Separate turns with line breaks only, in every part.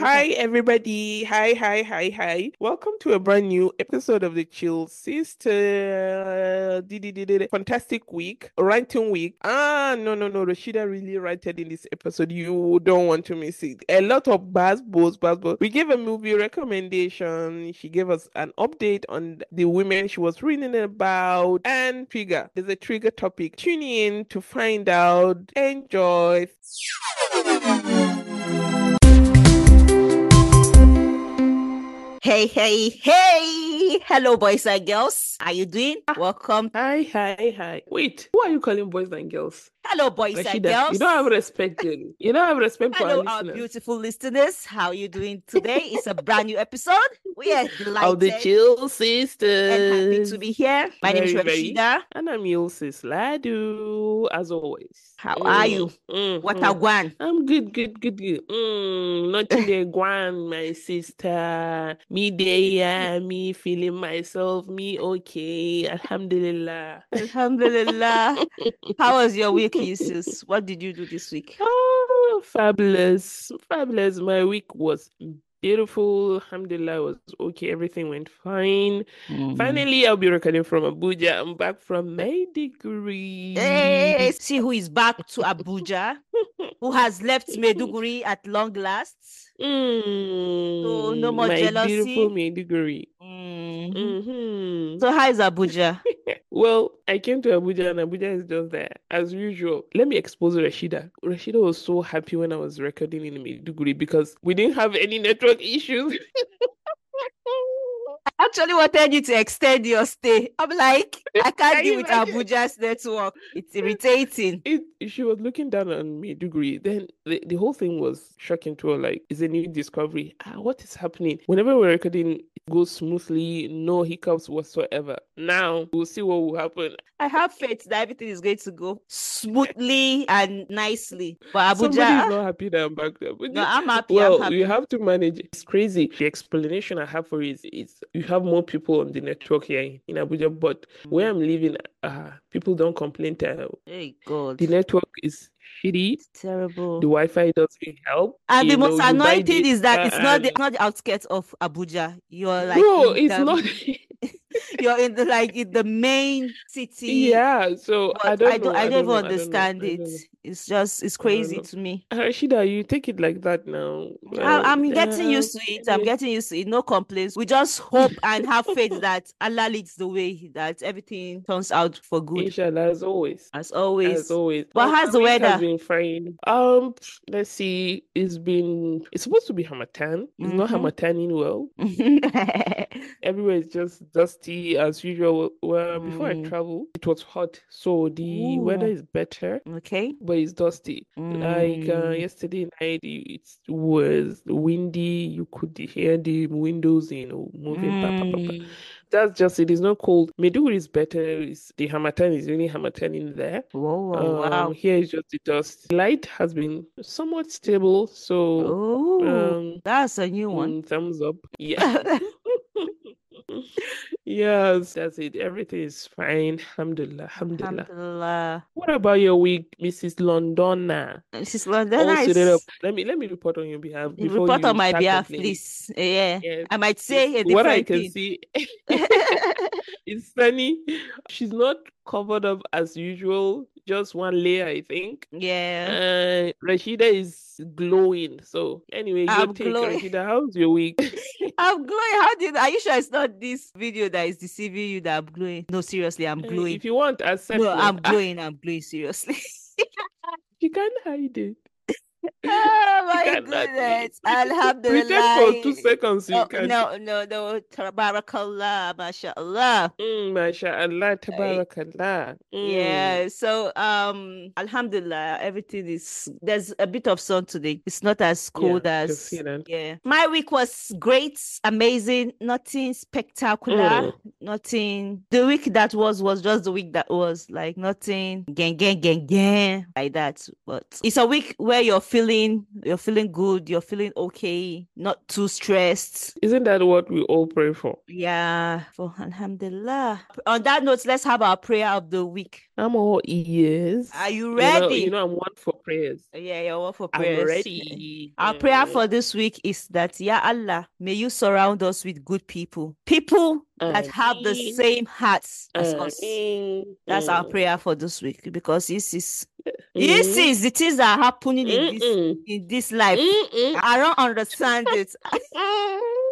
Hi, everybody. Hi, hi, hi, hi. Welcome to a brand new episode of the Chill Sister. Fantastic week, writing week. Ah, no, no, no. Rashida really writed in this episode. You don't want to miss it. A lot of buzz, buzz, buzz, buzz. We gave a movie recommendation. She gave us an update on the women she was reading about and trigger. There's a trigger topic. Tune in to find out. Enjoy.
Hey, hey, hey! Hello, boys and girls. How are you doing? Ah. Welcome.
Hi, hi, hi. Wait, who are you calling boys and girls?
Hello, boys and
Rashida,
girls.
you don't have respect, Jenny. You don't have respect for
Hello,
our
our
listeners.
beautiful listeners. How you doing today? It's a brand new episode. We are delighted
Of the Chill Sisters.
and happy to be here. My name is
Very, very.
Rashida.
And I'm Yulsis Ladu, as always.
How are you?
Mm,
What
mm.
a guan?
I'm good, good, good, good. Mm, nothing there, Gwan, my sister. Me there, me feeling myself, me okay. Alhamdulillah.
Alhamdulillah. How was your week, Jesus? What did you do this week?
Oh, fabulous, fabulous. My week was beautiful. Alhamdulillah, it was okay. Everything went fine.
Mm.
Finally, I'll be recording from Abuja. I'm back from my degree.
Hey, see who is back to Abuja, who has left Maiduguri at long last.
Mm,
no more
my beautiful
jealousy?
Maiduguri.
Mhm.
hmm
So how is Abuja?
Well, I came to Abuja and Abuja is just there as usual. Let me expose Rashida. Rashida was so happy when I was recording in Maiduguri because we didn't have any network issues.
I actually wanted you to extend your stay. I'm like, I
Can
can't deal with? Abuja's network. It's irritating.
it, she was looking down on me degree. Then the, the whole thing was shocking to her. Like, it's a new discovery. Ah, what is happening? Whenever we're recording, goes smoothly, no hiccups whatsoever. Now we'll see what will happen.
I have faith that everything is going to go smoothly and nicely. But Abuja,
Somebody's not happy that I'm back there. But
no, I'm happy.
Well,
I'm happy.
you have to manage. It's crazy. The explanation I have for it is, is you have more people on the network here in, Abuja, but where I'm living, uh, people don't complain. That
Hey God,
the network is shitty.
it's terrible.
The Wi-Fi doesn't help.
And the
You
most annoying thing is that it's
uh,
not uh,
the,
not the outskirts of Abuja. You're like
no, it's not.
You're in the like in the main city.
yeah, so I don't
I don't,
know.
I
I
don't even
know. I don't
understand it. It's just it's crazy to me.
Rashida, you take it like that now.
I,
Well,
I'm getting
uh,
used to it. I'm getting used to it. No complaints. We just hope and have faith that Allah leads the way, that everything turns out for good,
Inshallah, as always.
as always.
As always.
But
Oh,
how's the weather?
Has been fine. Um, let's see. It's been. It's supposed to be Harmattan. It's not
Mhm.
Hamataning well. Everywhere is just dusty as usual. Well, before I
Mm.
travel, it was hot, so the weather is better,
okay.
but it's dusty. Like uh,
Mm.
yesterday night, it was windy. You could hear the windows, you know, moving. pa, pa, pa, pa.
Mm.
That's just it. It's not cold. Maiduguri is better. It's, the Harmattan is really Harmattan in there.
Whoa, whoa,
Um,
wow.
here is just the dust. Light has been somewhat stable, so
Oh,
um,
that's a new one.
mm, thumbs up. Yeah. Yes, that's it. Everything is fine. Alhamdulillah. Alhamdulillah.
Alhamdulillah.
What about your week, Mrs. Londona?
She's London.
All oh,
Nice.
suited up. Let me let me report on your behalf
report
you
on my behalf, please. Yeah.
Yes.
I might say
what I can
thing.
see. It's sunny. She's not covered up as usual. Just one layer, I think.
yeah.
Uh, Rashida is glowing. So anyway, your
I'm
take,
glowing.
Rashida. How's your week?
I'm glowing. How did are you sure it's not this video that is deceiving you that I'm glowing? No, seriously, I'm
Uh,
glowing.
If you want, accept
No,
it.
I'm
Ah,
glowing. I'm glowing. Seriously.
You can't hide it.
Oh my goodness.
Pretend
Alhamdulillah.
for two seconds. You
Oh,
can.
no, no, no. Tabarakallah, mashallah.
Mm, mashallah, tabarakallah. Mm.
Yeah, so um Alhamdulillah, everything is there's a bit of sun today. It's not as cold
Yeah,
as yeah. My week was great, amazing, nothing spectacular,
Mm.
nothing. The week that was was just the week that was like nothing gang gang gang gang like that. But it's a week where you're feeling you're feeling good, you're feeling okay, not too stressed.
Isn't that what we all pray for?
Yeah, for Alhamdulillah. On that note, let's have our prayer of the week.
I'm all ears.
Are you
You know,
ready?
you know I'm one for prayers.
yeah, you're one for prayers I'm
ready.
Our prayer
Mm.
for this week is that, Ya Allah, may you surround us with good people, people that have the same hearts as us. That's our
Mm.
prayer for this week because this is this
Mm.
is the things that are happening in this in this life.
Mm-mm.
I don't understand it.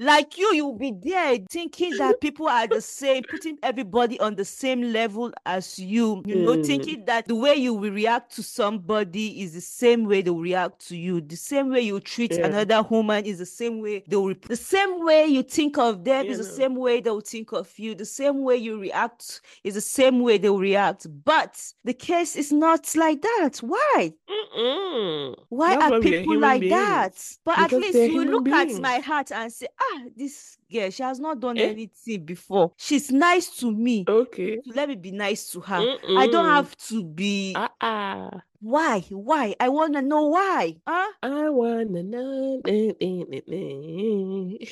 Like you, you'll be there thinking that people are the same, putting everybody on the same level as you. You know,
Mm.
thinking that the way you will react to somebody is the same way they will react to you. The same way you treat
Yeah.
another woman is the same way they will. The same way you think of them
You
is the same way they will think of you. The same way you react is the same way they will react. But the case is not like that. Why?
Mm-mm.
Why
That's
are people like
beings.
that? But at least you look at my heart and say, ah, this girl, she has not done
Eh?
anything before. She's nice to me.
Okay.
So let me be nice to her. I don't have to be.
Uh-uh.
Why? Why? I want to know why. Huh?
I wanna know. eh, eh, eh.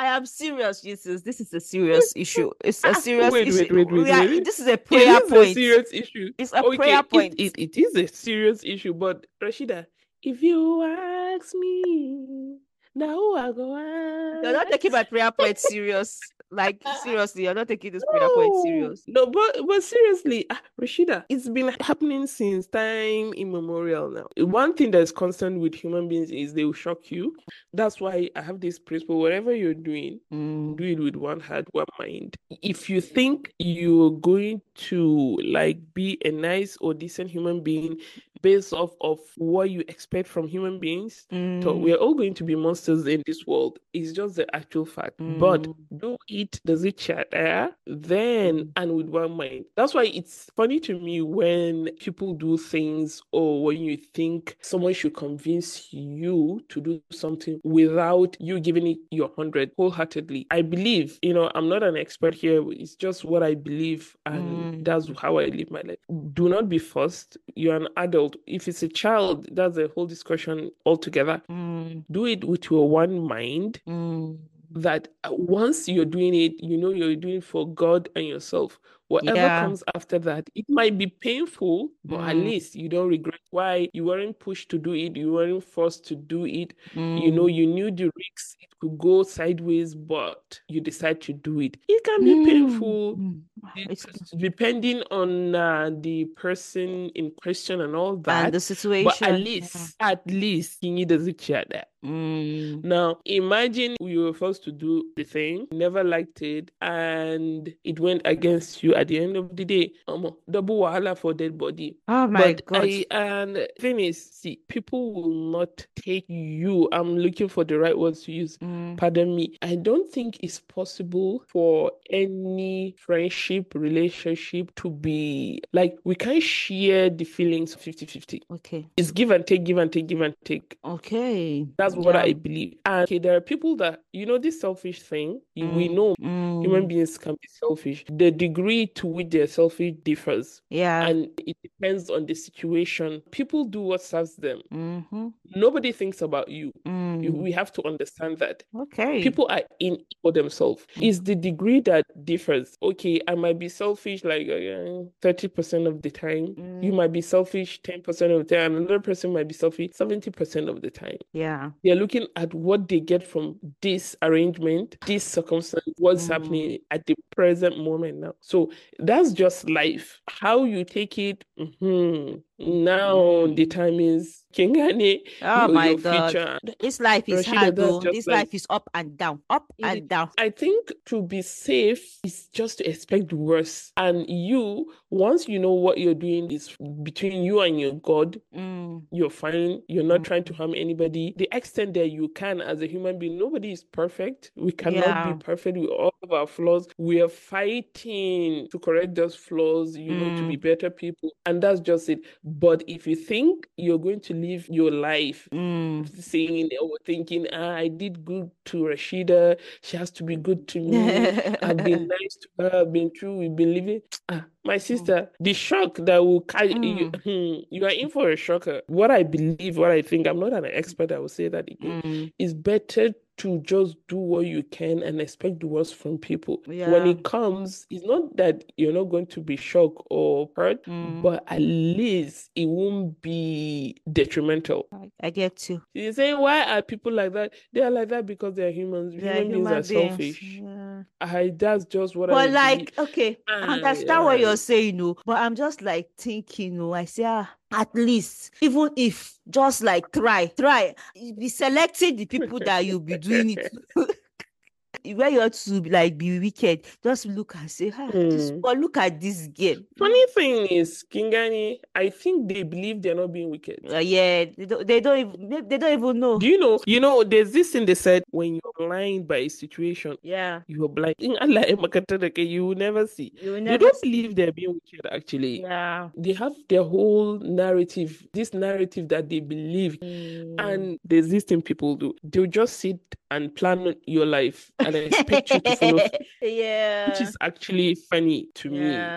I am serious, Jesus. This is a serious issue. It's a
Ah,
serious
wait,
issue.
wait, wait, wait,
are-
wait.
This is a
It
prayer
is a
point.
serious issue.
It's a
Okay,
prayer
it-
point.
It, it is a serious issue, but Rashida, if you ask me, now I go
You're not taking my prayer point serious. Like seriously, you're not taking this prayer point
No,
serious.
no, but but seriously, ah, Rashida, it's been happening since time immemorial now. One thing that's constant with human beings is they will shock you. That's why I have this principle: whatever you're doing,
Mm,
do it with one heart, one mind. If you think you're going to like be a nice or decent human being based off of what you expect from human beings, so
mm,
we're all going to be monsters in this world. It's just the actual fact. But
mm.
do it, does it chatter? Then and with one mind. That's why it's funny to me when people do things or when you think someone should convince you to do something without you giving it your hundred wholeheartedly. I believe, you know, I'm not an expert here. It's just what I believe, and
Mm.
that's how I live my life. Do not be forced. You're an adult. If it's a child, that's a whole discussion altogether.
Mm,
Do it with your one mind
mm.
that once you're doing it, you know you're doing it for God and yourself. Whatever
Yeah.
comes after that, it might be painful, but at
Mm.
least you don't regret why you weren't pushed to do it, you weren't forced to do it. You know,
Mm.
you knew the risks, it could go sideways, but you decide to do it. It can be
Mm.
painful,
Mm. It's
depending on uh, the person in question and all that and
the
But
situation.
at
yeah.
least, at least, he does it that.
Mm.
Now, imagine you were forced to do the thing, never liked it, and it went against you at the end of the day. Um, double wahala for dead body.
Oh my
But
God.
I and thing is, see, people will not take you. I'm looking for the right words to use.
Mm.
Pardon me. I don't think it's possible for any friendship, relationship to be like we can't share the feelings 50-50.
Okay.
It's give and take, give and take, give and take.
Okay.
That's what
Yeah.
I believe. And okay, there are people that you know this selfish thing. you- We
Mm.
know
Mm.
human beings can be selfish. The degree to which they're selfish differs,
Yeah.
and it depends on the situation. People do what serves them.
Mm-hmm.
Nobody thinks about you. You-
Mm.
We have to understand that.
Okay.
People are in for themselves. It's the degree that differs. Okay, I might be selfish like uh, thirty percent of the time. You
Mm.
might be selfish ten percent of the time. Another person might be selfish seventy percent of the time.
Yeah.
They're looking at what they get from this arrangement, this circumstance, what's
Mm.
happening at the present moment now. So that's just life. How you take it, mhm, now the time is Kingane,
Oh my God.
future.
This life is
Rashida,
hard though. This
like-
life is up and down, up
It
and down.
I think to be safe is just to expect worse. And you, once you know what you're doing is between you and your God,
Mm.
you're fine. You're not
Mm.
trying to harm anybody. The extent that you can as a human being, nobody is perfect. We cannot
Yeah.
be perfect. We all have our flaws. We are fighting to correct those flaws, you know, to be
Mm.
better people. And that's just it. But if you think you're going to live your life
Mm.
saying or thinking, ah, I did good to Rashida, she has to be good to me. I've been nice to her, I've been true, we've been living. Ah, my sister, the shock that will carry you, hmm, you are in for a shocker. What I believe, what I think, I'm not an expert, I will say that again.
Mm.
It's better to just do what you can and expect the worst from people. When it comes, it's not that you're not going to be shocked or hurt,
Mm.
but at least it won't be detrimental.
I- I get you.
You say, why are people like that? They are like that because they're humans.
They are
Human beings
human
are
beings.
selfish.
Yeah.
I, that's just what I
But
believe.
like, okay, I
Ah,
understand what you're saying, no. But I'm just like thinking, no. I say, ah, at least, even if just like try, try, be selecting the people that you'll be doing it. Where you ought to like be wicked, just look and say, ah, this,
Hmm.
but look at this game.
Funny thing is, Kingani, I think they believe they're not being wicked.
Uh, yeah, they don't, they don't even, they, they don't even know.
Do you know? You know, there's this thing they said when you're blind by a situation,
Yeah,
you're blind. In Allah, makata da kai, you will never see.
you will never They
don't believe they're being wicked, actually.
Yeah.
They have their whole narrative, this narrative that they believe.
Mm.
And there's this thing people do. They'll just sit and plan your life and expect you to follow,
yeah.
which is actually funny to me.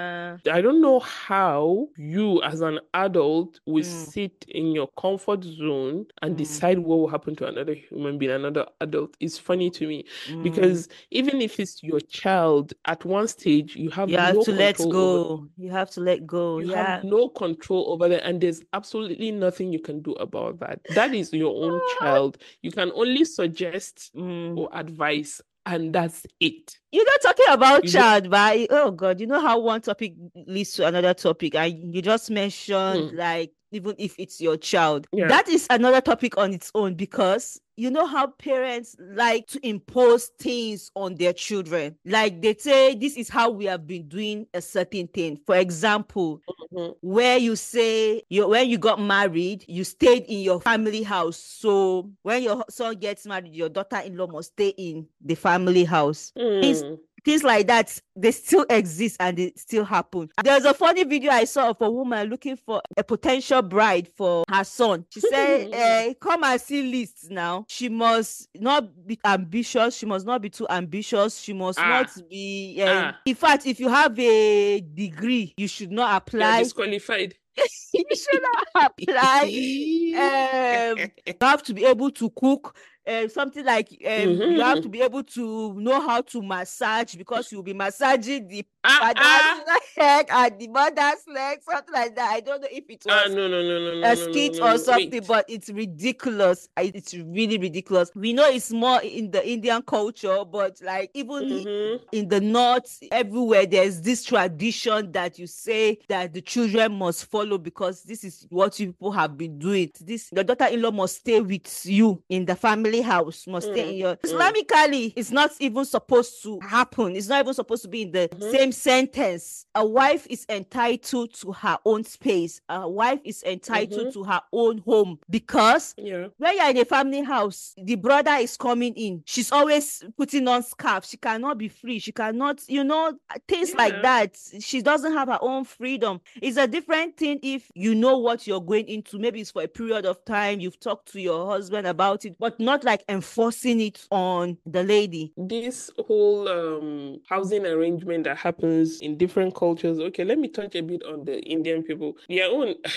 I don't know how you, as an adult, will
Mm.
sit in your comfort zone and
Mm.
decide what will happen to another human being, another adult. It's funny to me
Mm.
because even if it's your child, at one stage you have
you have
no
to let go. You have to let go.
you
Yeah.
have no control over that, and there's absolutely nothing you can do about that. That is your own child. You can only suggest
Mm.
or advise, and that's it.
You're not talking about
You know-
child, but oh God, you know how one topic leads to another topic, and you just mentioned
Mm.
like even if it's your child,
Yeah.
that is another topic on its own because you know how parents like to impose things on their children. Like they say, this is how we have been doing a certain thing. For example,
Mhm.
where you say you when you got married, you stayed in your family house. So when your son gets married, your daughter-in-law must stay in the family house.
Mm.
Things like that, they still exist and they still happen. There's a funny video I saw of a woman looking for a potential bride for her son. She said, eh, Come and see lists now. She must not be ambitious. She must not be too ambitious. She must
Ah.
not be. eh,
Ah.
In fact, if you have a degree, you should not apply.
You're disqualified.
you should not apply. Um, you have to be able to cook uh, something like um, you have
Mhm.
to be able to know how to massage because you'll be massaging the
ah.
father's head and the mother's leg something like that i don't know if it
Ah,
was
no, no, no, no, no,
a
no, no,
skit
no,
or something
Wait.
but it's ridiculous it's really ridiculous we know it's more in the indian culture but like even
Mhm.
in the north everywhere there's this tradition that you say that the children must follow because this is what people have been doing this your daughter-in-law must stay with you in the family house must stay
Mm,
in your
mm.
islamically it's not even supposed to happen it's not even supposed to be in the
Mhm.
same sentence a wife is entitled to her own space a wife is entitled
Mhm.
to her own home because
Yeah.
when you're in a family house, the brother is coming in. She's always putting on scarf. She cannot be free. She cannot, you know, things like that. She doesn't have her own freedom. It's a different thing if you know what you're going into. Maybe it's for a period of time. You've talked to your husband about it, but not like enforcing it on the lady.
This whole um housing arrangement that happens in different cultures. Okay, let me touch a bit on the Indian people. Their own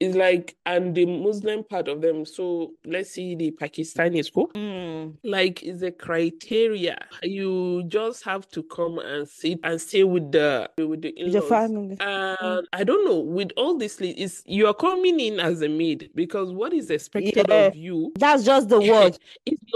is like, and the Muslim part of them. So let's see the Pakistanis go.
Mm,
Like, is a criteria. You just have to come and sit and stay with the with the
the family.
And I don't know, with all this, is you are coming in as a maid because what is expected
Yeah.
of you
That's just the word
not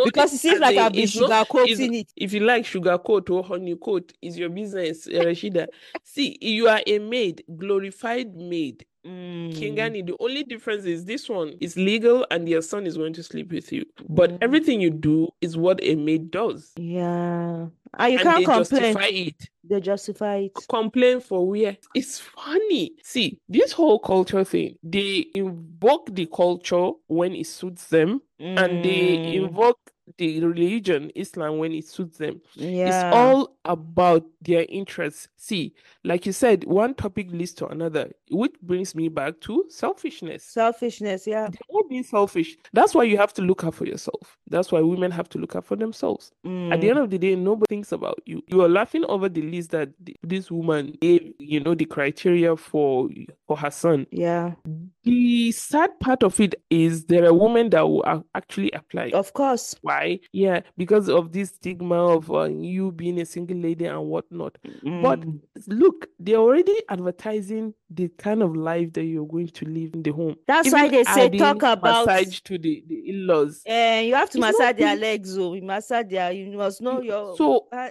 because it seems like I've been
it's
sugarcoating it.
if you like sugar coat or honey coat, is your business, uh, Rashida. See, you are a maid, glorified maid.
Mm,
Kingani, the only difference is this one is legal and your son is going to sleep with you. But
Mm.
everything you do is what a maid does.
Yeah, And you
and
can't
they
complain.
justify it.
They justify it.
Complain for where? It's funny. See, this whole culture thing, they invoke the culture when it suits them, and they
Mm,
invoke the religion, Islam, when it suits them. It's all about their interests. See, like you said, one topic leads to another, which brings me back to selfishness.
Selfishness, yeah.
They're all being selfish. That's why you have to look out for yourself. That's why women have to look out for themselves. At the
Mm,
end of the day, nobody thinks about you. You are laughing over the list that this woman gave, you know, the criteria for for her son.
yeah.
The sad part of it is there are women that will actually apply.
Of course.
Why? Yeah, because of this stigma of uh, you being a single lady and whatnot. But
Mm,
look, they're already advertising the kind of life that you're going to live in the home.
That's why they say talk about
massage to the, the in-laws.
and you have to
It's
massage their
being
legs, oh, you massage their you must know your
So,
uh,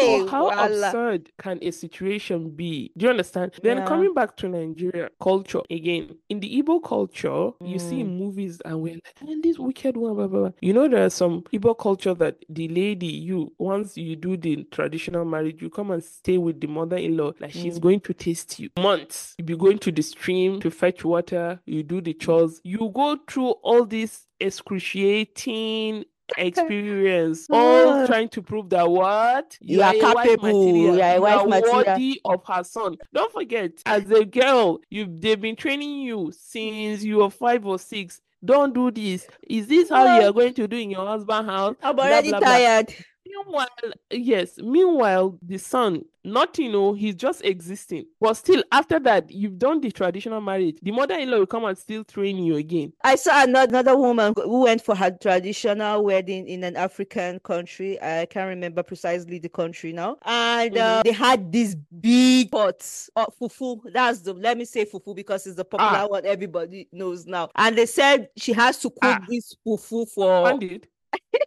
so how
voila.
absurd can a situation be? Do you understand? Then
Yeah.
coming back to Nigeria culture again, in the Igbo culture, you see
Mm.
in movies and we're like, and this wicked one, blah, blah, blah. You know, there are some Igbo culture that the lady, you once you do the traditional marriage, you come and stay with the mother-in-law, like she's
Mm.
going to taste you. Months. You be going to the stream to fetch water, you do the chores, you go through all this excruciating experience, all trying to prove that what
You are
a wife
capable, you are a
you are
material.
worthy of her son. Don't forget, as a girl, you they've been training you since you were five or six. Don't do this. Is this how you are going to do in your husband's house?
I'm already
blah blah.
tired.
Meanwhile, yes, meanwhile, the son, not you know, he's just existing. But still, after that, you've done the traditional marriage. The mother-in-law will come and still train you again.
I saw another woman who went for her traditional wedding in an African country. I can't remember precisely the country now. And uh, they had these big pots of fufu. That's the, let me say fufu because it's the popular
Ah.
one everybody knows now. And they said she has to cook
Ah.
this fufu for
Find it.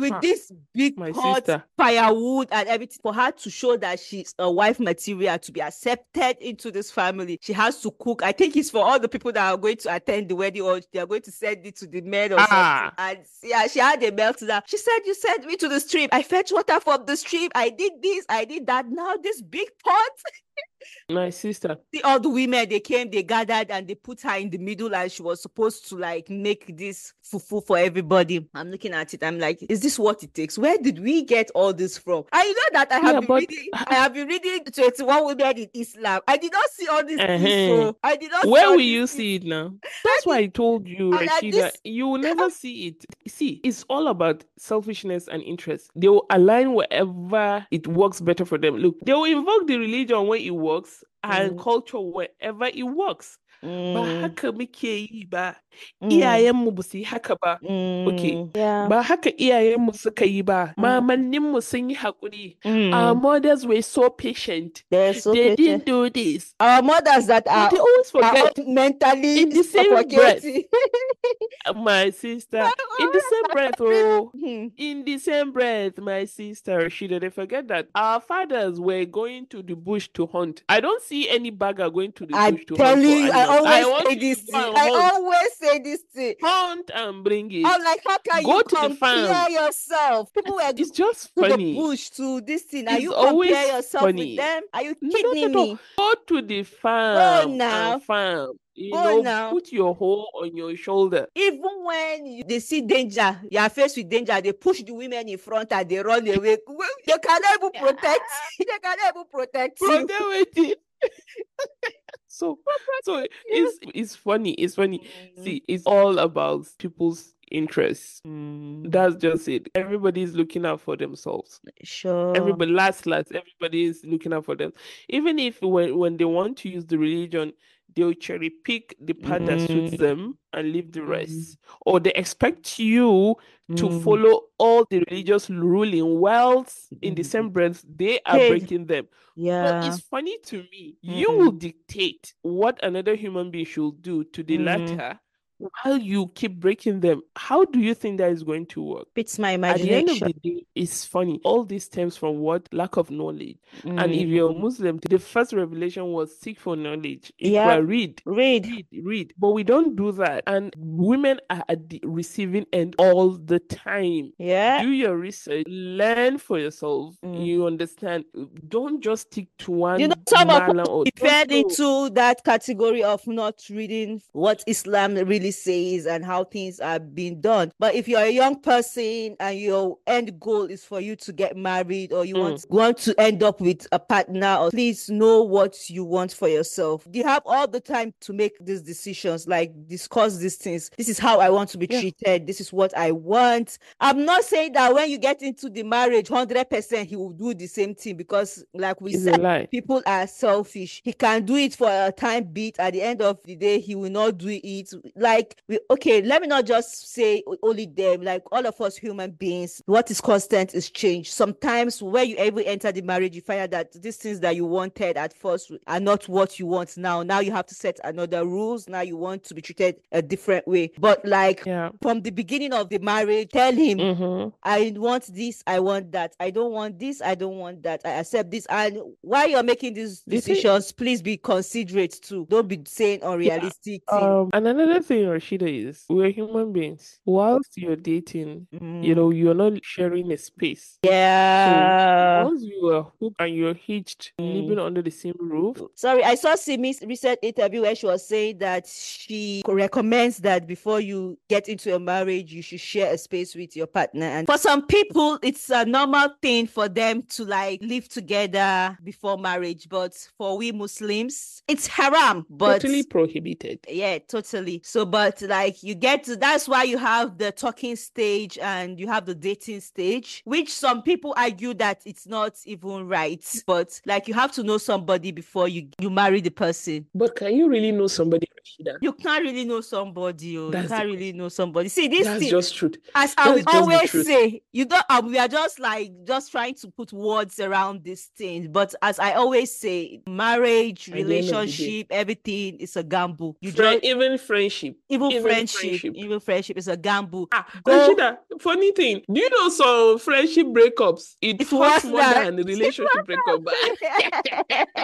with
Ah,
this big
my
pot,
sister.
firewood, and everything for her to show that she's a wife material to be accepted into this family. She has to cook. I think it's for all the people that are going to attend the wedding, or they are going to send it to the men or
Ah.
something. And yeah, she had a meltdown. She said, "You sent me to the stream. I fetched water from the stream. I did this. I did that. Now this big pot."
My sister.
See all the women they came, they gathered, and they put her in the middle, and she was supposed to like make this fufu for everybody. I'm looking at it. I'm like, is this what it takes? Where did we get all this from? I know that I have
Yeah,
been
but
reading. I have been reading 21 women in Islam. I did not see all this.
Uh-huh.
So I did not.
Where will you
things.
see it now? That's why I told you, Rashida,
this-
you will never see it. See, it's all about selfishness and interest. They will align wherever it works better for them. Look, they will invoke the religion when it works and
Mm.
culture wherever it works. Ba
Mm,
haka muke yi ba.
mm,
Iyayenmu ba su yi haka ba. Okay.
mm,
Ba haka iyayenmu suka yi ba. Mamanninmu sun yi haƙuri.
Mm.
Our mothers were so patient.
So
They
patient.
didn't do this.
Our mothers that are,
they always
are mentally
In the same breath. my sister. In the same breath, oh,
Hmm.
in the same breath, my sister she didn't forget that our fathers were going to the bush to hunt. I don't see any bagger going to the bush to hunt
you, I always say this
to
thing.
go
I always say this thing.
Hunt and bring it.
I'm like, how can
Go
you compare yourself? People were
It's just
to the
funny.
bush to this thing. Are
It's
you
always
compare yourself
funny.
with them? Are you kidding
no,
me?
Go to the farm
Go
now. farm. You
Go
know,
now.
put your hoe on your shoulder.
Even when you, they see danger, you are faced with danger, they push the women in front and they run away. They cannot even protect. They cannot even protect
Bro,
you.
they're waiting. so so it's it's funny it's funny. See it's all about people's interests.
Mm,
that's just it. Everybody's looking out for themselves.
Sure.
everybody last last everybody is looking out for them. Even if when when they want to use the religion they'll cherry pick the part that suits
Mm.
them and leave the rest or they expect you to
Mm.
follow all the religious ruling whilst in the same breath they are breaking them
Yeah.
but it's funny to me. You will
Mm.
dictate what another human being should do to the latter while you keep breaking them, how do you think that is going to work?
It's my imagination.
At the end of the day, it's funny. All this stems from what? Lack of knowledge. And if
Mm.
you're a Muslim, the first revelation was seek for knowledge.
Yeah.
Read.
Read.
Read, read. But we don't do that. And women are at the receiving end all the time.
Yeah.
Do your research, learn for yourself.
Mm.
You understand? Don't just stick to one
You know, some of
mala or
We
don't
fell
go-
into that category of not reading what Islam really says and how things are being done. But if you're a young person and your end goal is for you to get married or you
Mm.
want want to end up with a partner, or please know what you want for yourself. You have all the time to make these decisions, like discuss these things. This is how I want to be
Yeah.
treated. This is what I want. I'm not saying that when you get into the marriage, hundred percent he will do the same thing because, like we
It's
said people are selfish he can do it for a time bit. at the end of the day he will not do it like we okay let me not just say only them like all of us human beings what is constant is change sometimes when you ever enter the marriage you find out that these things that you wanted at first are not what you want now now you have to set another rules now you want to be treated a different way but like
Yeah.
from the beginning of the marriage tell him
Mm-hmm.
I want this, I want that. I don't want this, I don't want that. I accept this. And while you're making these decisions, please be considerate too. Don't be saying unrealistic things.
Um, and another thing, Rashida, is we're human beings. Whilst you're dating, you
Mm,
know, you're not sharing a space.
yeah.
Once you are hooked and you're hitched,
Mm.
living under the same roof,
Sorry, I saw Simi's recent interview where she was saying that she recommends that before you get into a marriage, you should share a space with your partner. And for some people, it's a normal thing for them to like live together before marriage. But for we Muslims, it's haram. But
totally prohibited.
yeah totally so but like you get to that's why you have the talking stage and you have the dating stage which some people argue that it's not even right but like you have to know somebody before you you marry the person
But can you really know somebody, Rashida?
you can't really know somebody oh, you can't really know somebody see this
That's
thing
just truth.
as I will
that's just the
always say, you don't. Um, we are just like just trying to put words around this thing But as I always say, marriage,
At the end of the day.
relationship, everything is a gamble. You
Friend, even friendship.
Even,
even
friendship,
friendship.
even friendship is a gamble.
Ah,
Go-
Rashida, funny thing. Do you know some friendship breakups? It
It's worse
more
than-
relationship breakup.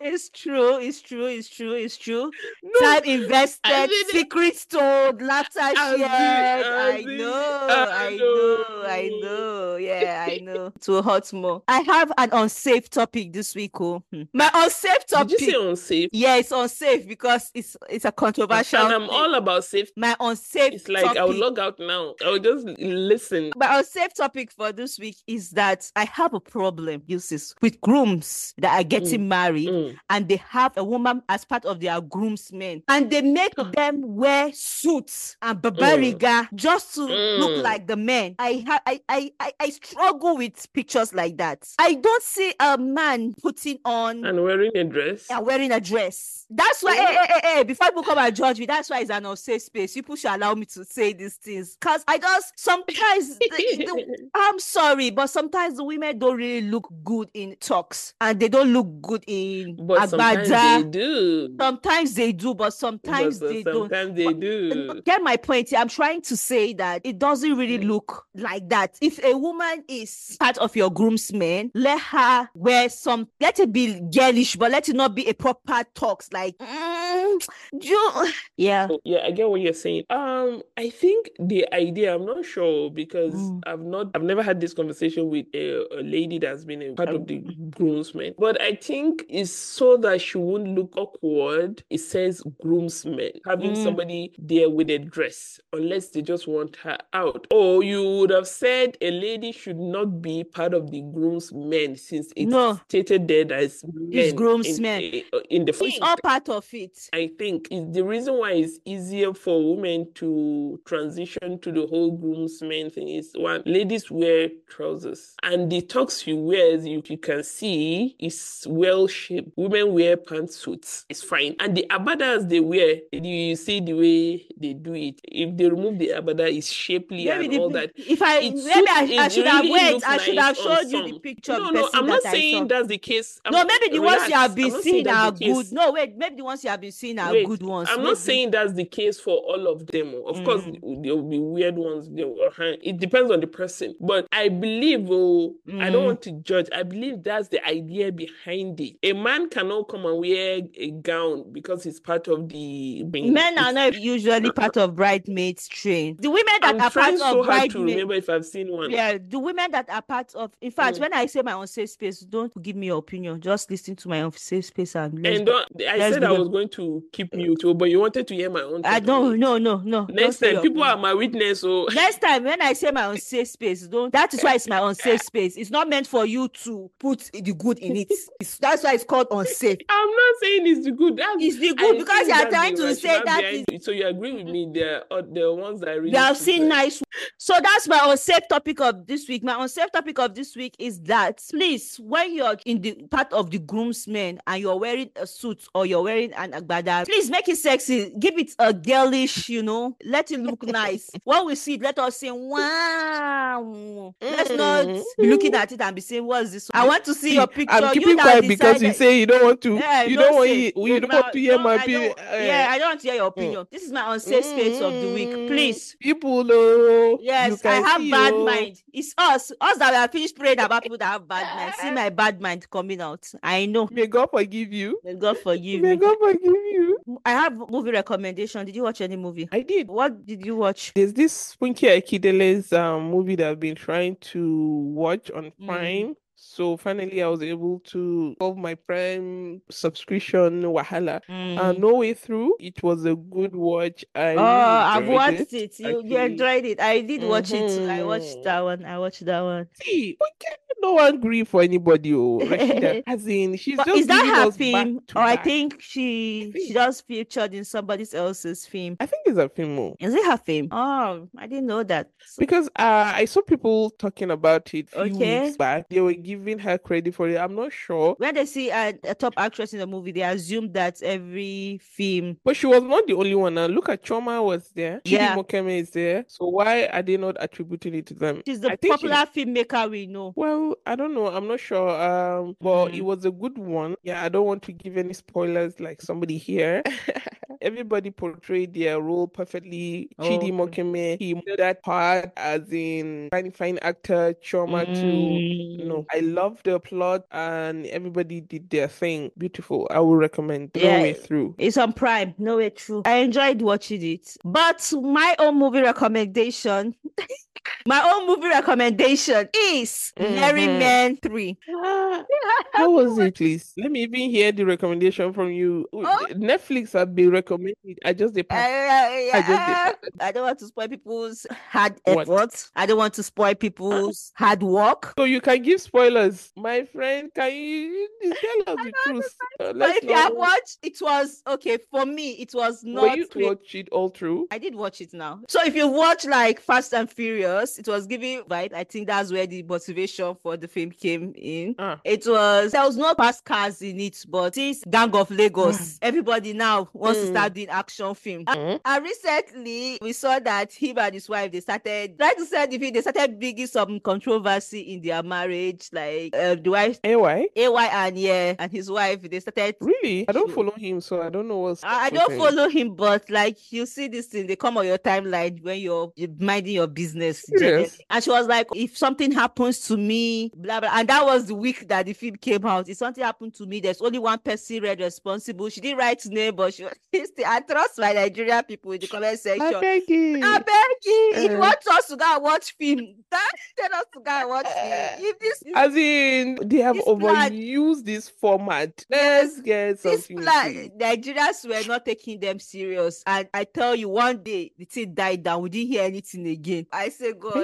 it's true. It's true. It's true. It's true.
no,
Time invested, secrets told, laughter
I
shared.
I
know.
I
know. I
know.
Yeah, I know. To hurt more. I have an unsafe topic this week. Oh, Hmm. my unsafe topic.
Did you say unsafe?
yeah, it's unsafe because it's it's a controversial.
And I'm all about safe.
my unsafe
It's like I'll log out now. I'll just listen.
My unsafe topic for this week is that I have a problem, uses with grooms that are getting mm. married
Mm.
and they have a woman as part of their groomsmen and they make
ah.
them wear suits and mm. babariga just to look
Mm.
like the men. I, ha- I I I I struggle with pictures like that. I don't see a man putting on
And wearing a dress.
and wearing a dress. That's why,
Yeah.
hey, hey, hey, hey, before people come and judge me, that's why it's an unsafe space. People should allow me to say these things. Because I just sometimes, the- the- I'm sorry, but sometimes the women don't really look good in talks and they don't look good in
But sometimes they do.
Sometimes they do, but sometimes
But
they don't.
sometimes they do.
Get my point. I'm trying to say that it doesn't really
Mm.
look like that. If a woman is part of your groomsmen, let her wear some, let it be girlish, but let it not be a proper talks like, mm, you, yeah.
Oh, Yeah, I get what you're saying. Um, I think the idea, I'm not sure because
Mm.
I've not, I've never had this conversation with a, a lady that's been a part of the groomsmen. But I think it's so that she won't look awkward. It says groomsmen, having
Mm.
somebody there with a dress, unless they just want her out. Or you would have said a lady should not be part of the groomsmen since it's
No.
stated there that it's men in,
groomsmen.
in, in the
It's all part of it.
I think is the reason why it's easier for women to transition to the whole groomsmen thing is one, ladies wear trousers and the tux you wear, as you, you can see, is well shaped. Women wear pantsuits, it's fine. And the agbadas they wear, you see the way they do it. If they remove the agbada, it's shapely
Maybe
and
the
all that.
If I
It
maybe
suits-
I, I should have
really
wait.
looks
I should
nice
have showed you the picture of
No, no, I'm not
that
saying that's the case. I'm
No, maybe the ones you
relax.
have
I'm
been seeing are good. No, wait, maybe the ones you have been seeing are
Wait,
good ones.
I'm not
Maybe-
that's the case for all of them. Of course,
Mm.
there will be weird ones. Uh-huh. It depends on the person. But I believe, oh, I don't
Mm.
want to judge. I believe that's the idea behind it. A man cannot come and wear a gown because it's part of the.
Men are not usually part of bridesmaids train. The women that
I'm
are part
so
of
hard to
bridesmaids.
remember if I've seen one.
Yeah, the women that are part of. In fact,
Mm.
when I say my own safe space, don't give me your opinion. Just listen to my own safe space and
And don't, I said I was going to keep mute, oh, but you wanted to hear my own.
I don't. No, no, no.
Next time, people are my witness. So
Next time when I say my own safe space, don't. That is why it's my own safe space. It's not meant for you to put the good in it. It's, that's why it's called unsafe.
I'm not saying it's the good. That's
It's the
I
good because you are trying to say that is.
So you agree with me? They're uh, the ones that I really.
They have seen nice. So that's my unsafe topic of this week. My unsafe topic of this week is that please, when you're in the part of the groomsmen and you're wearing a suit or you're wearing an agbada, please make it sexy. Give it a girlish, you know, let it look nice. when we see it, let us say, wow. Let's not
Mm.
be looking at it and be saying, what's this? I want to see your picture.
I'm keeping
that
quiet because you say you don't want to.
yeah,
you
no
don't want. You, you don't want to hear
no,
my opinion.
don't- Yeah, I don't want to hear your opinion. This is my unsafe space of the week. Please.
people know.
Yes, I have bad
oh.
mind. It's us, us that we have finished praying about people that have bad mind. See my bad mind coming out. I know.
May God forgive you.
May God forgive you.
May
me.
God forgive you.
I have movie recommendation. Did you watch any movie?
I did.
What did you watch?
There's this Funke Akindele's um, movie that I've been trying to watch on
Mm.
So finally, I was able to solve my Prime subscription wahala.
Mm.
no way through. It was a good watch. I
Oh, I've watched it. You, you enjoyed it. I did watch it too. I watched
Mhm.
that one. I watched that one.
See, Funke, no one grief for anybody. Oh, Rashida. As in, she's
But
just
is that her film? Or I think she she
think.
just featured in somebody else's film.
I think it's a film. oh.
Is it her film? Oh, I didn't know that. So-
Because uh, I saw people talking about it
Okay.
weeks back. They were giving her credit for it. I'm not sure.
when they see a, a top actress in the movie, they assume that every film.
But she was not the only one. Now look at Choma was there. Chidi Mokeme is there. So why are they not attributing it to them?
She's the
I think she-
popular filmmaker we know.
Well, I don't know. I'm not sure. Um, but it
Mm.
was a good one. Yeah, I don't want to give any spoilers like somebody here. Everybody portrayed their role perfectly. Chidi
Oh, Okay.
Mokeme, he did that part as in fine, fine actor. Choma too.
Mm.
No, I love the plot and everybody did their thing. Beautiful. I would recommend No
Yeah.
Way Through.
It's on Prime. No way Through. I enjoyed watching it. But my own movie recommendation, my own movie recommendation is Merry
Mhm.
Men 3.
Ah, How was it, please? Let me even hear the recommendation from you.
Oh.
Netflix have been recommending. it. I just the
Uh,
pass. I just did
I don't want to spoil people's hard
What?
effort. I don't want to spoil people's hard work.
So you can give spoilers, my friend. Can you tell us the truth? Uh,
But if you have watched, it was okay for me. It was
Were
not.
you to watch it all through?
I did watch it now. So if you watch like Fast and Furious, it was giving right. I think that's where the motivation for the film came in.
Ah.
It was there was no fast cars in it, but this Gang of Lagos, everybody now wants to
Mm.
start action film.
Mhm.
And recently we saw that him and his wife they started trying to sell the film. They started bringing some controversy in their marriage, like uh, the wife.
AY?
AY and yeah, and his wife, they started
Really? I don't follow him, so I don't know what's.
I, I don't follow him, but like you see this thing, they come on your timeline when you're, you're minding your business.
Serious?
And she was like, if something happens to me, blah blah. And that was the week that the film came out. If something happened to me, there's only one person responsible. She didn't write name, but she was I trust my Nigerian people in the comment section.
I beg you.
I beg you, if you
Uh.
want us to go and watch film, tell us to go and watch film. If this is
As in, they have
This plan-
overused this format. Let's get
this
something.
plan,
serious.
Nigerians were not taking them serious. And I tell you, one day the thing died down. We didn't hear anything again. I say, God.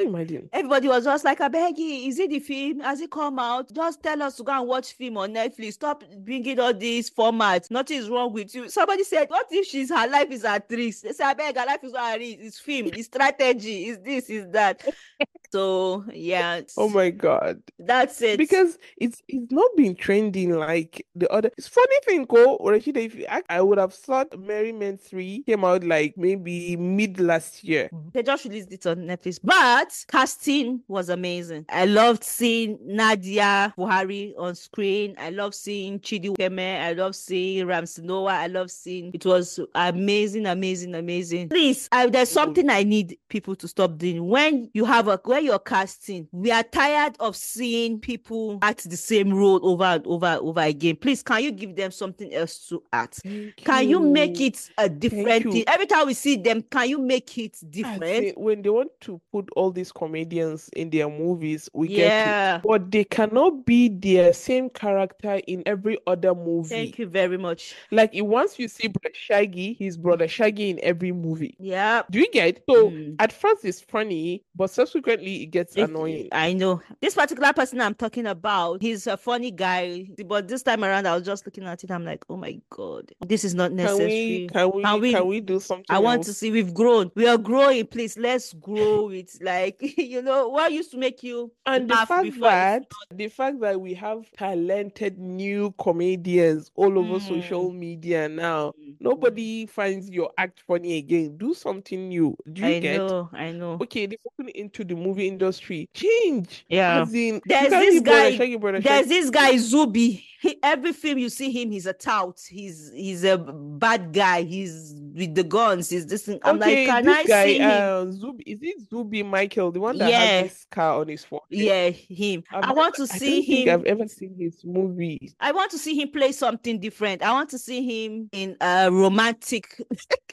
Everybody was just like, I beg you, is it the film? Has it come out? Just tell us to go and watch film on Netflix. Stop bringing all these formats. Nothing is wrong with you. Somebody said, What if she's her life is at risk? They said, I beg, her life is not at risk. It's film, it's strategy, it's this, it's that. So yeah.
Oh my god.
That's it.
Because it's it's not been trending like the other. It's funny thing, Ko Rashida. If you act, I would have thought Merry Men Three came out like maybe mid last year. Mm-hmm.
They just released it on Netflix, but casting was amazing. I loved seeing Nadia Buhari on screen. I love seeing Chidi Keme. I love seeing Ramsey Nouah. I love seeing. It was amazing, amazing, amazing. Please, I, there's mm. something I need people to stop doing. When you have a when you're casting, we are tired of seeing people act the same role over and over and over again. Please, can you give them something else to act?
Thank
Can you make it a different
you.
thing? Every time we see them, can you make it different?
when they want to put all these comedians in their movies, we get it. But they cannot be their same character in every other movie.
Thank you very much.
Like once you see Shaggi, his Broda Shaggi in every movie.
Yeah.
Do you get? So
Mm.
at first it's funny, but subsequently it gets annoying.
I know. This particular person I'm talking about, he's a funny guy. But this time around, I was just looking at it. I'm like, oh my God, this is not
Can
necessary.
we can we
Can we-
can we do something
I want to see we've grown. We are growing. Please, let's grow it. Like, you know, what used to make you
And the fact that the fact that we have talented new comedians all over social media now,
Mm.
Nobody finds your act funny again. Do something new. Do you
I
get?
know, I know.
Okay, they're looking into the movie industry. Change.
Yeah.
As in,
There's this
Brother
guy-
Shaggi, Brother
There's this guy Zubby. He, every film you see him, he's a tout. He's he's a bad guy. He's with the guns. He's this thing. I'm
Okay,
like, can
this
I
guy,
see him?
uh, Zubby, is it Zubby Michael, the one that
Yeah.
has this scar on his forehead?
Yeah, him.
I've
I want to
never- I
see
don't think
him.
I've ever seen his movies.
I want to see him play something different. I want to see him in a romantic.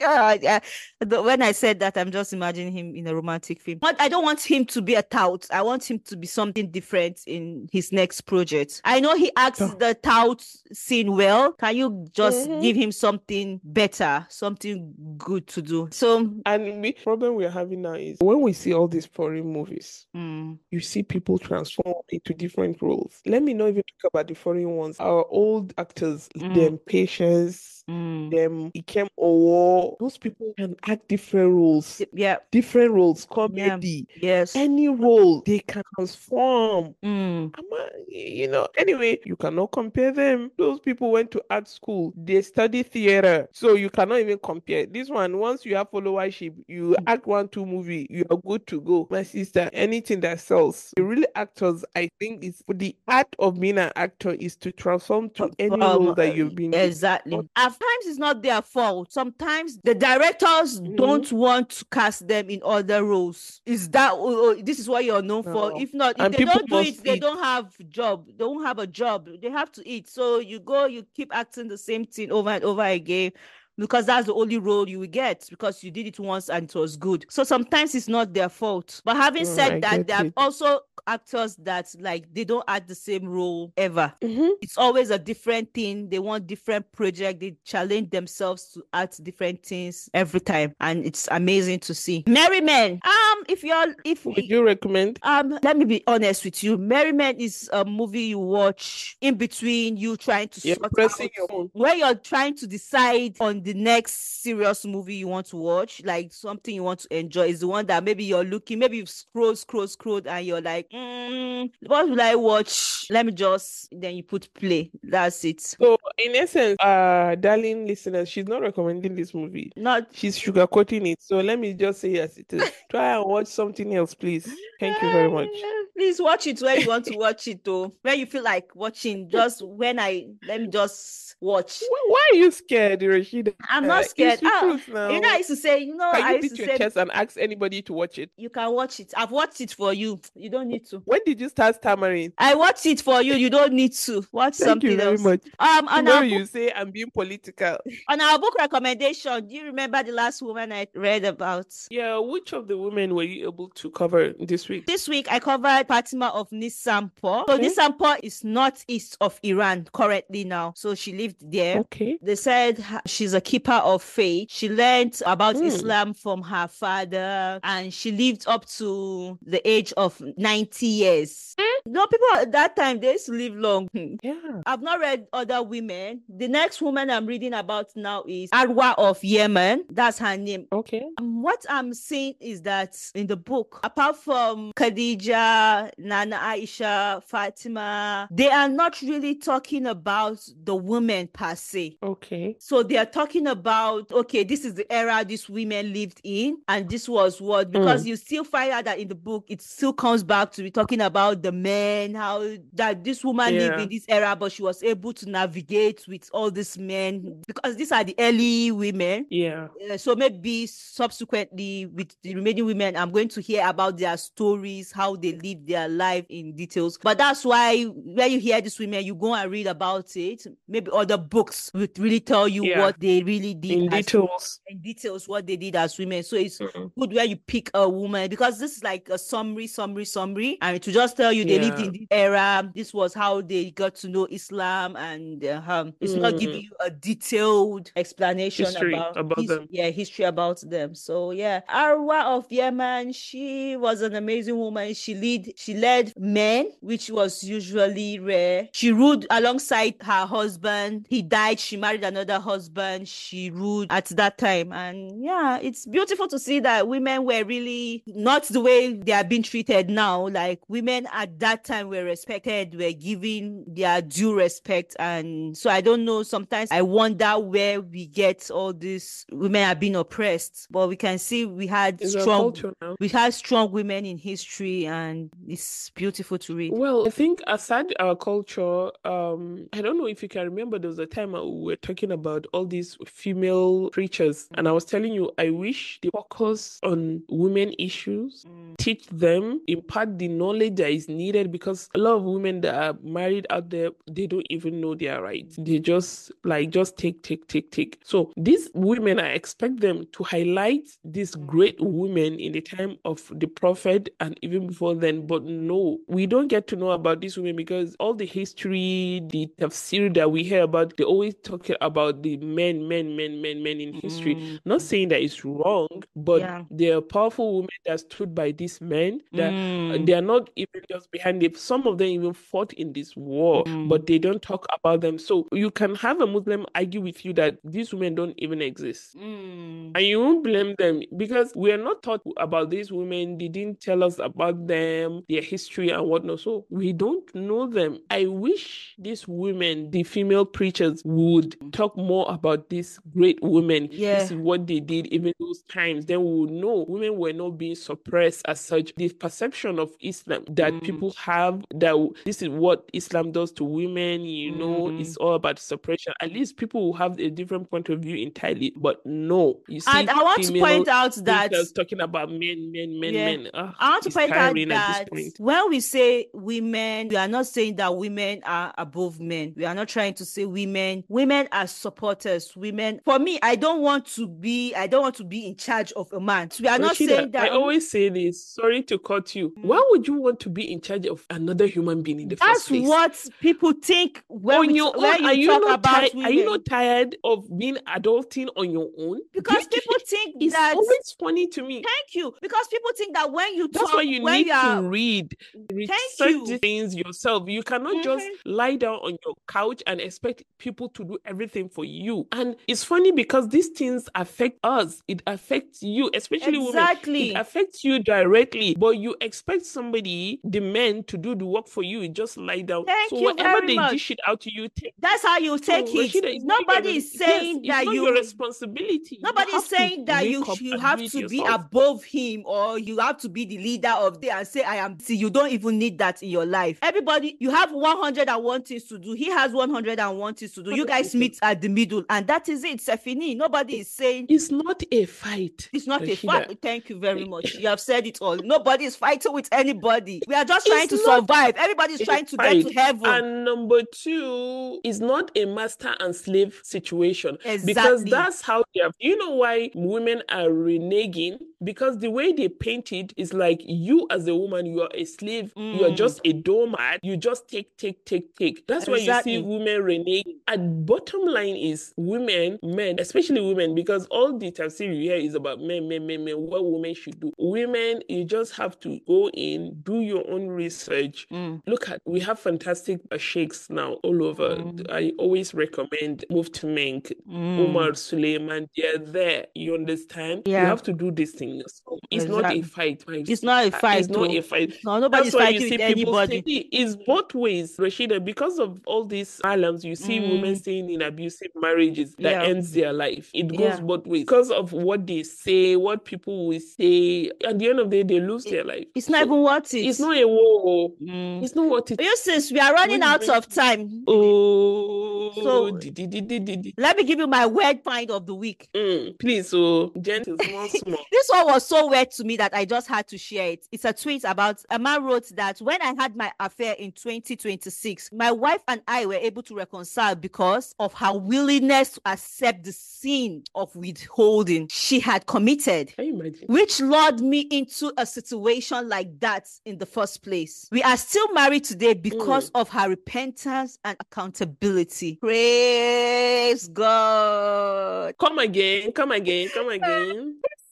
When I said that, I'm just imagining him in a romantic film. But I don't want him to be a tout. I want him to be something different in his next project. I know he acts
Oh.
the tout scene well. Can you just
Mhm.
give him something better, something good to do? So,
And the problem we're having now is when we see all these foreign movies,
mm,
you see people transform into different roles. Let me not even talk about the foreign ones. Our old actors,
Mm.
them Patience,
mm,
them Nkem Owoh, those people can act different roles,
yeah,
different roles, comedy,
yes.
any role they can transform.
Mm,
a- you know, anyway, you cannot compare them. Those people went to art school, they study theater, so you cannot even compare. This one, once you have followership, you act one, two movie, you are good to go. My sister, anything that sells. The really actors, I think, is the art of being an actor is to transform to any
Um,
role that you've been.
Exactly. Times it's not their fault. Sometimes the directors
Mhm.
don't want to cast them in other roles. Is that oh, oh, this is what you're known for? If not, if
And
they don't do it, they don't have job. They don't have a job. They have to eat. So you go, you keep acting the same thing over and over again. Because that's the only role you will get because you did it once and it was good. So sometimes it's not their fault. But having
Mm,
said
I
that, there are also actors that like they don't act the same role ever
Mhm.
it's always a different thing. They want different project. They challenge themselves to act different things every time, and it's amazing to see. Merry Men. If you're if
Would you recommend?
um, let me be honest with you. Merry Men is a movie you watch in between you trying to sort
pressing your phone.
where you're trying to decide on the next serious movie you want to watch, like something you want to enjoy, is the one that maybe you're looking, maybe you've scrolled, scrolled, scrolled, and you're like, mm, what will I watch? Let me just then you put play. That's it.
So, in essence, uh, darling listeners, she's not recommending this movie.
Not
She's sugarcoating it. So let me just say as it is. Try and watch something else, please. Thank you very much.
Please watch it where you want to watch it, though. Where you feel like watching. Just when I let me just watch.
Why, are you scared, Rashida?
I'm
Uh,
not scared.
the
Ah, you know, I used to say, you know,
Can
I
you
used
beat
to
your
say
chest and ask anybody to watch it?
you can watch it. I've watched it for you. You don't need to.
When did you start stammering?
I watched it for you. You don't need to watch
Thank
something
you very
else.
much.
Um, on
Tomorrow
our,
you say I'm being political.
on our book recommendation, do you remember the last woman I read about?
Yeah, which of the women were you able to cover this week?
This week I covered Fatima of Nishapur. So
Okay.
Nishapur is northeast of Iran currently now. So she lived there.
Okay.
They said she's a keeper of faith. She learned about
Hmm.
Islam from her father and she lived up to the age of 90 years. No, people at that time they used to live long.
Yeah.
I've not read other women. The next woman I'm reading about now is Arwa of Yemen. That's her name.
Okay.
Um, What I'm seeing is that in the book, apart from Khadija, Nana Aisha, Fatima, they are not really talking about the women per se.
Okay.
So they are talking about okay, this is the era these women lived in, and this was what because you still find out that in the book it still comes back to be talking about the men, how that this woman lived in this era, but she was able to navigate with all these men because these are the early women.
Yeah.
Uh, so maybe subsequently with the remaining women i'm going to hear about their stories how they live their life in details but that's why when you hear these women you go and read about it maybe other books would really tell you
Yeah.
what they really did
In details.
in details what they did as women so it's
Mhm.
good where you pick a woman because this is like a summary summary summary and to just tell you they lived in this era this was how they got to know islam and uh, um, it's not giving you a detailed explanation
History
about,
about
his-
them.
yeah history about them so yeah arwa of yemen she was an amazing woman she lead she led men which was usually rare. She ruled alongside her husband. He died. She married another husband. She ruled at that time. And yeah it's beautiful to see that women were really not the way they are being treated now. Like women at that time were respected were given their due respect. And so i don't know sometimes i wonder where we get all this women are being oppressed. But we can see we had
It's
strong we had strong women in history. And it's beautiful to read
Well, I think aside our culture, um, I don't know if you can remember there was a time we were talking about all these female preachers, and I was telling you I wish they focus on women issues,
Mm.
teach them, impart the knowledge that is needed because a lot of women that are married out there, they don't even know their rights. They just like just take, take, take, take. So these women, I expect them to highlight these great women in the time of the prophet and even before then. But no, we don't get to know about these women because all the history, the tafsir that we hear about, they always talk about the men, men, men, men, men in history.
Mm.
Not saying that it's wrong, but
Yeah.
there are powerful women that stood by these men that
Mm.
they are not even just behind it. Some of them even fought in this war,
Mm.
but they don't talk about them. So you can have a Muslim argue with you that these women don't even exist.
Mm.
And you won't blame them because we are not taught about these women. They didn't tell us about them, their history and whatnot. So we don't know them. I wish these women, the female preachers, would talk more about these great women.
Yeah.
This is what they did even those times. Then we would know women were not being suppressed as such. The perception of Islam that
Mm.
people have that this is what Islam does to women, you know,
Mhm.
it's all about suppression. At least people will have a different point of view entirely. But no, you see,
And I want to point out that
talking about men, men, men,
Yeah.
men. Ah,
I want to point out
tiring at
that
point.
when we say women, we are not saying that women are above men. We are not trying to say women. Women are supporters. Women, for me, I don't want to be. I don't want to be in charge of a man. We are not saying that.
I always say this. Sorry to cut you. Mm. Why would you want to be in charge of another human being in the
that's
first place?
what people think when
on
we
your
when
own,
you
are you not
about
tired? Are you not tired of being adulting on your own?
because people think
it's
that.
always funny to me.
Thank you. Because people think that when you
That's
talk,
why you
when
need
you are,
to read, research
you.
these things yourself. You cannot just
Mhm.
lie down on your couch and expect people to do everything for you. And it's funny because these things affect us. It affects you, especially women.
Exactly.
It affects you directly, but you expect somebody, the men, to do the work for you. Just lie down.
Thank
so whatever they
much.
dish it out to you, take.
That's how you
So,
take
Rashida,
it.
not
Nobody is saying
yes,
that you.
your responsibility.
Nobody is saying that you you have to be
yourself.
above him or you have to be the leader of the and say I am. See, you don't even need that in your life. Everybody, you have 101 things to do. He has 101 things to do. You guys meet at the middle, and that is it. Sefini. Nobody is saying
It's not a fight.
it's not a fight. Thank you very much. You have said it all. Nobody is fighting with anybody. We are just trying
It's
to survive. Everybody is trying to get to heaven.
And number two is not a master and slave situation
Exactly.
because that's how they are. You know why women are reneging? Because the way they paint it is like you as a woman, you are a slave, you are
Mm.
just a doormat, you just take, take, take, take. That's why you see women reneging. And bottom line is women, men, especially women, because all the tafsir you hear is about men, men, men, men, what women should do. Women, you just have to go in, do your own research,
Mm.
Look at we have fantastic sheikhs now all over.
Mm.
I always recommend Mufti Menk,
Mm.
Umar Suleiman. They're there. You understand? You have to do these So it's not a fight.
It's not a fight.
It's not a fight.
No, nobody's
That's why
fighting
you see people
anybody.
say it's both ways, Rashida. Because of all these alams, you see women
Mm.
staying in abusive marriages that
Yeah.
ends their life. It goes
Yeah.
both ways because of what they say, what people will say. At the end of the day, they lose
It-
their life.
It's not
So
even worth it.
it's not a war.
Mm.
It's not what it
You since we are running out of time,
Oh,
So-
di.
let me give you my word find of the week.
Mm, please, so gentle, small, small.
This one was so weird to me that I just had to share it. It's a tweet about a man wrote that when I had my affair in 2026, my wife and I were able to reconcile because of her willingness to accept the sin of withholding she had committed.
Can you imagine?
Which lured me into a situation like that in the first place. We are still married today because of her repentance and accountability. Praise God.
Come again, come again, come again,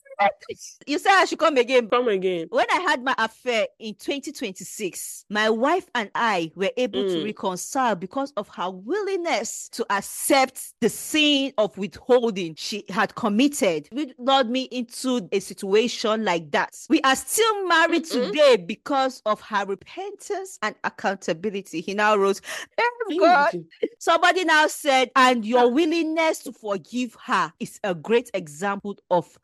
You said I should come again.
come again.
When I had my affair in 2026, my wife and I were able to
Mm.
reconcile because of her willingness to accept the sin of withholding she had committed, which led me into a situation like that. We are still married
Mm-mm.
today because of her repentance and accountability. He now wrote,
Can
"Oh God. Somebody now said, and your willingness to forgive her is a great example of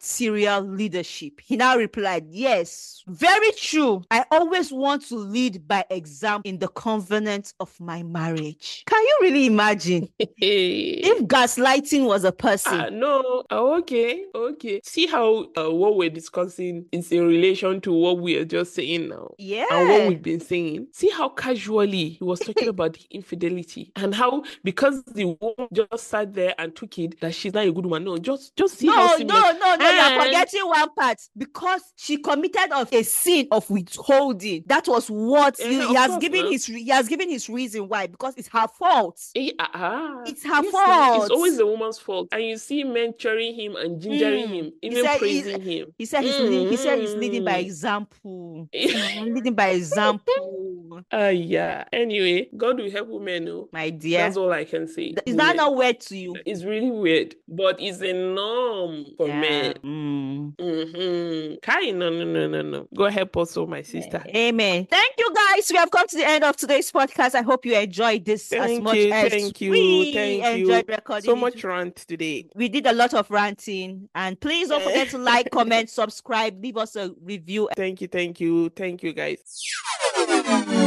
material leadership. He now replied, Yes, very true. I always want to lead by example in the covenant of my marriage. Can you really imagine if gaslighting was a
Ah,
person?
no. Oh, okay, okay. See how uh, what we're discussing is in relation to what we are just saying now.
Yeah.
and what we've been saying. See how casually he was talking about the infidelity and how because the woman just sat there and took it that she's not a good woman. No, just just see how
no,
seamless.
no, no, no, you're forgetting one part because she committed of a sin of withholding. That was what
Yeah,
he, he has
course,
given his he has given his reason why because it's her fault.
Eh, ah, ah.
It's her
Yes,
fault.
It's always the woman's fault. And you see men cheering him and gingering
Mm.
him, even
said
praising him.
He said he's leading, he said he's leading by
Mm.
example. Mm, leading by example,
Ah, yeah. Anyway, God will help women. Oh.
my dear.
That's all I can say.
Is that
Women.
not weird to you?
It's really weird, but it's a norm for
Yeah.
men.
Mm.
Mm-hmm. Kai, no, no, no, no, no. Go help us, oh, my sister.
Amen. Thank you guys. We have come to the end of today's podcast. I hope you enjoyed this as much
you,
as
thank you,
we
thank
enjoyed
you.
recording.
So much rant today.
We did a lot of ranting, and please don't forget to like, comment, subscribe, leave us a review.
Thank you, thank you, thank you, guys.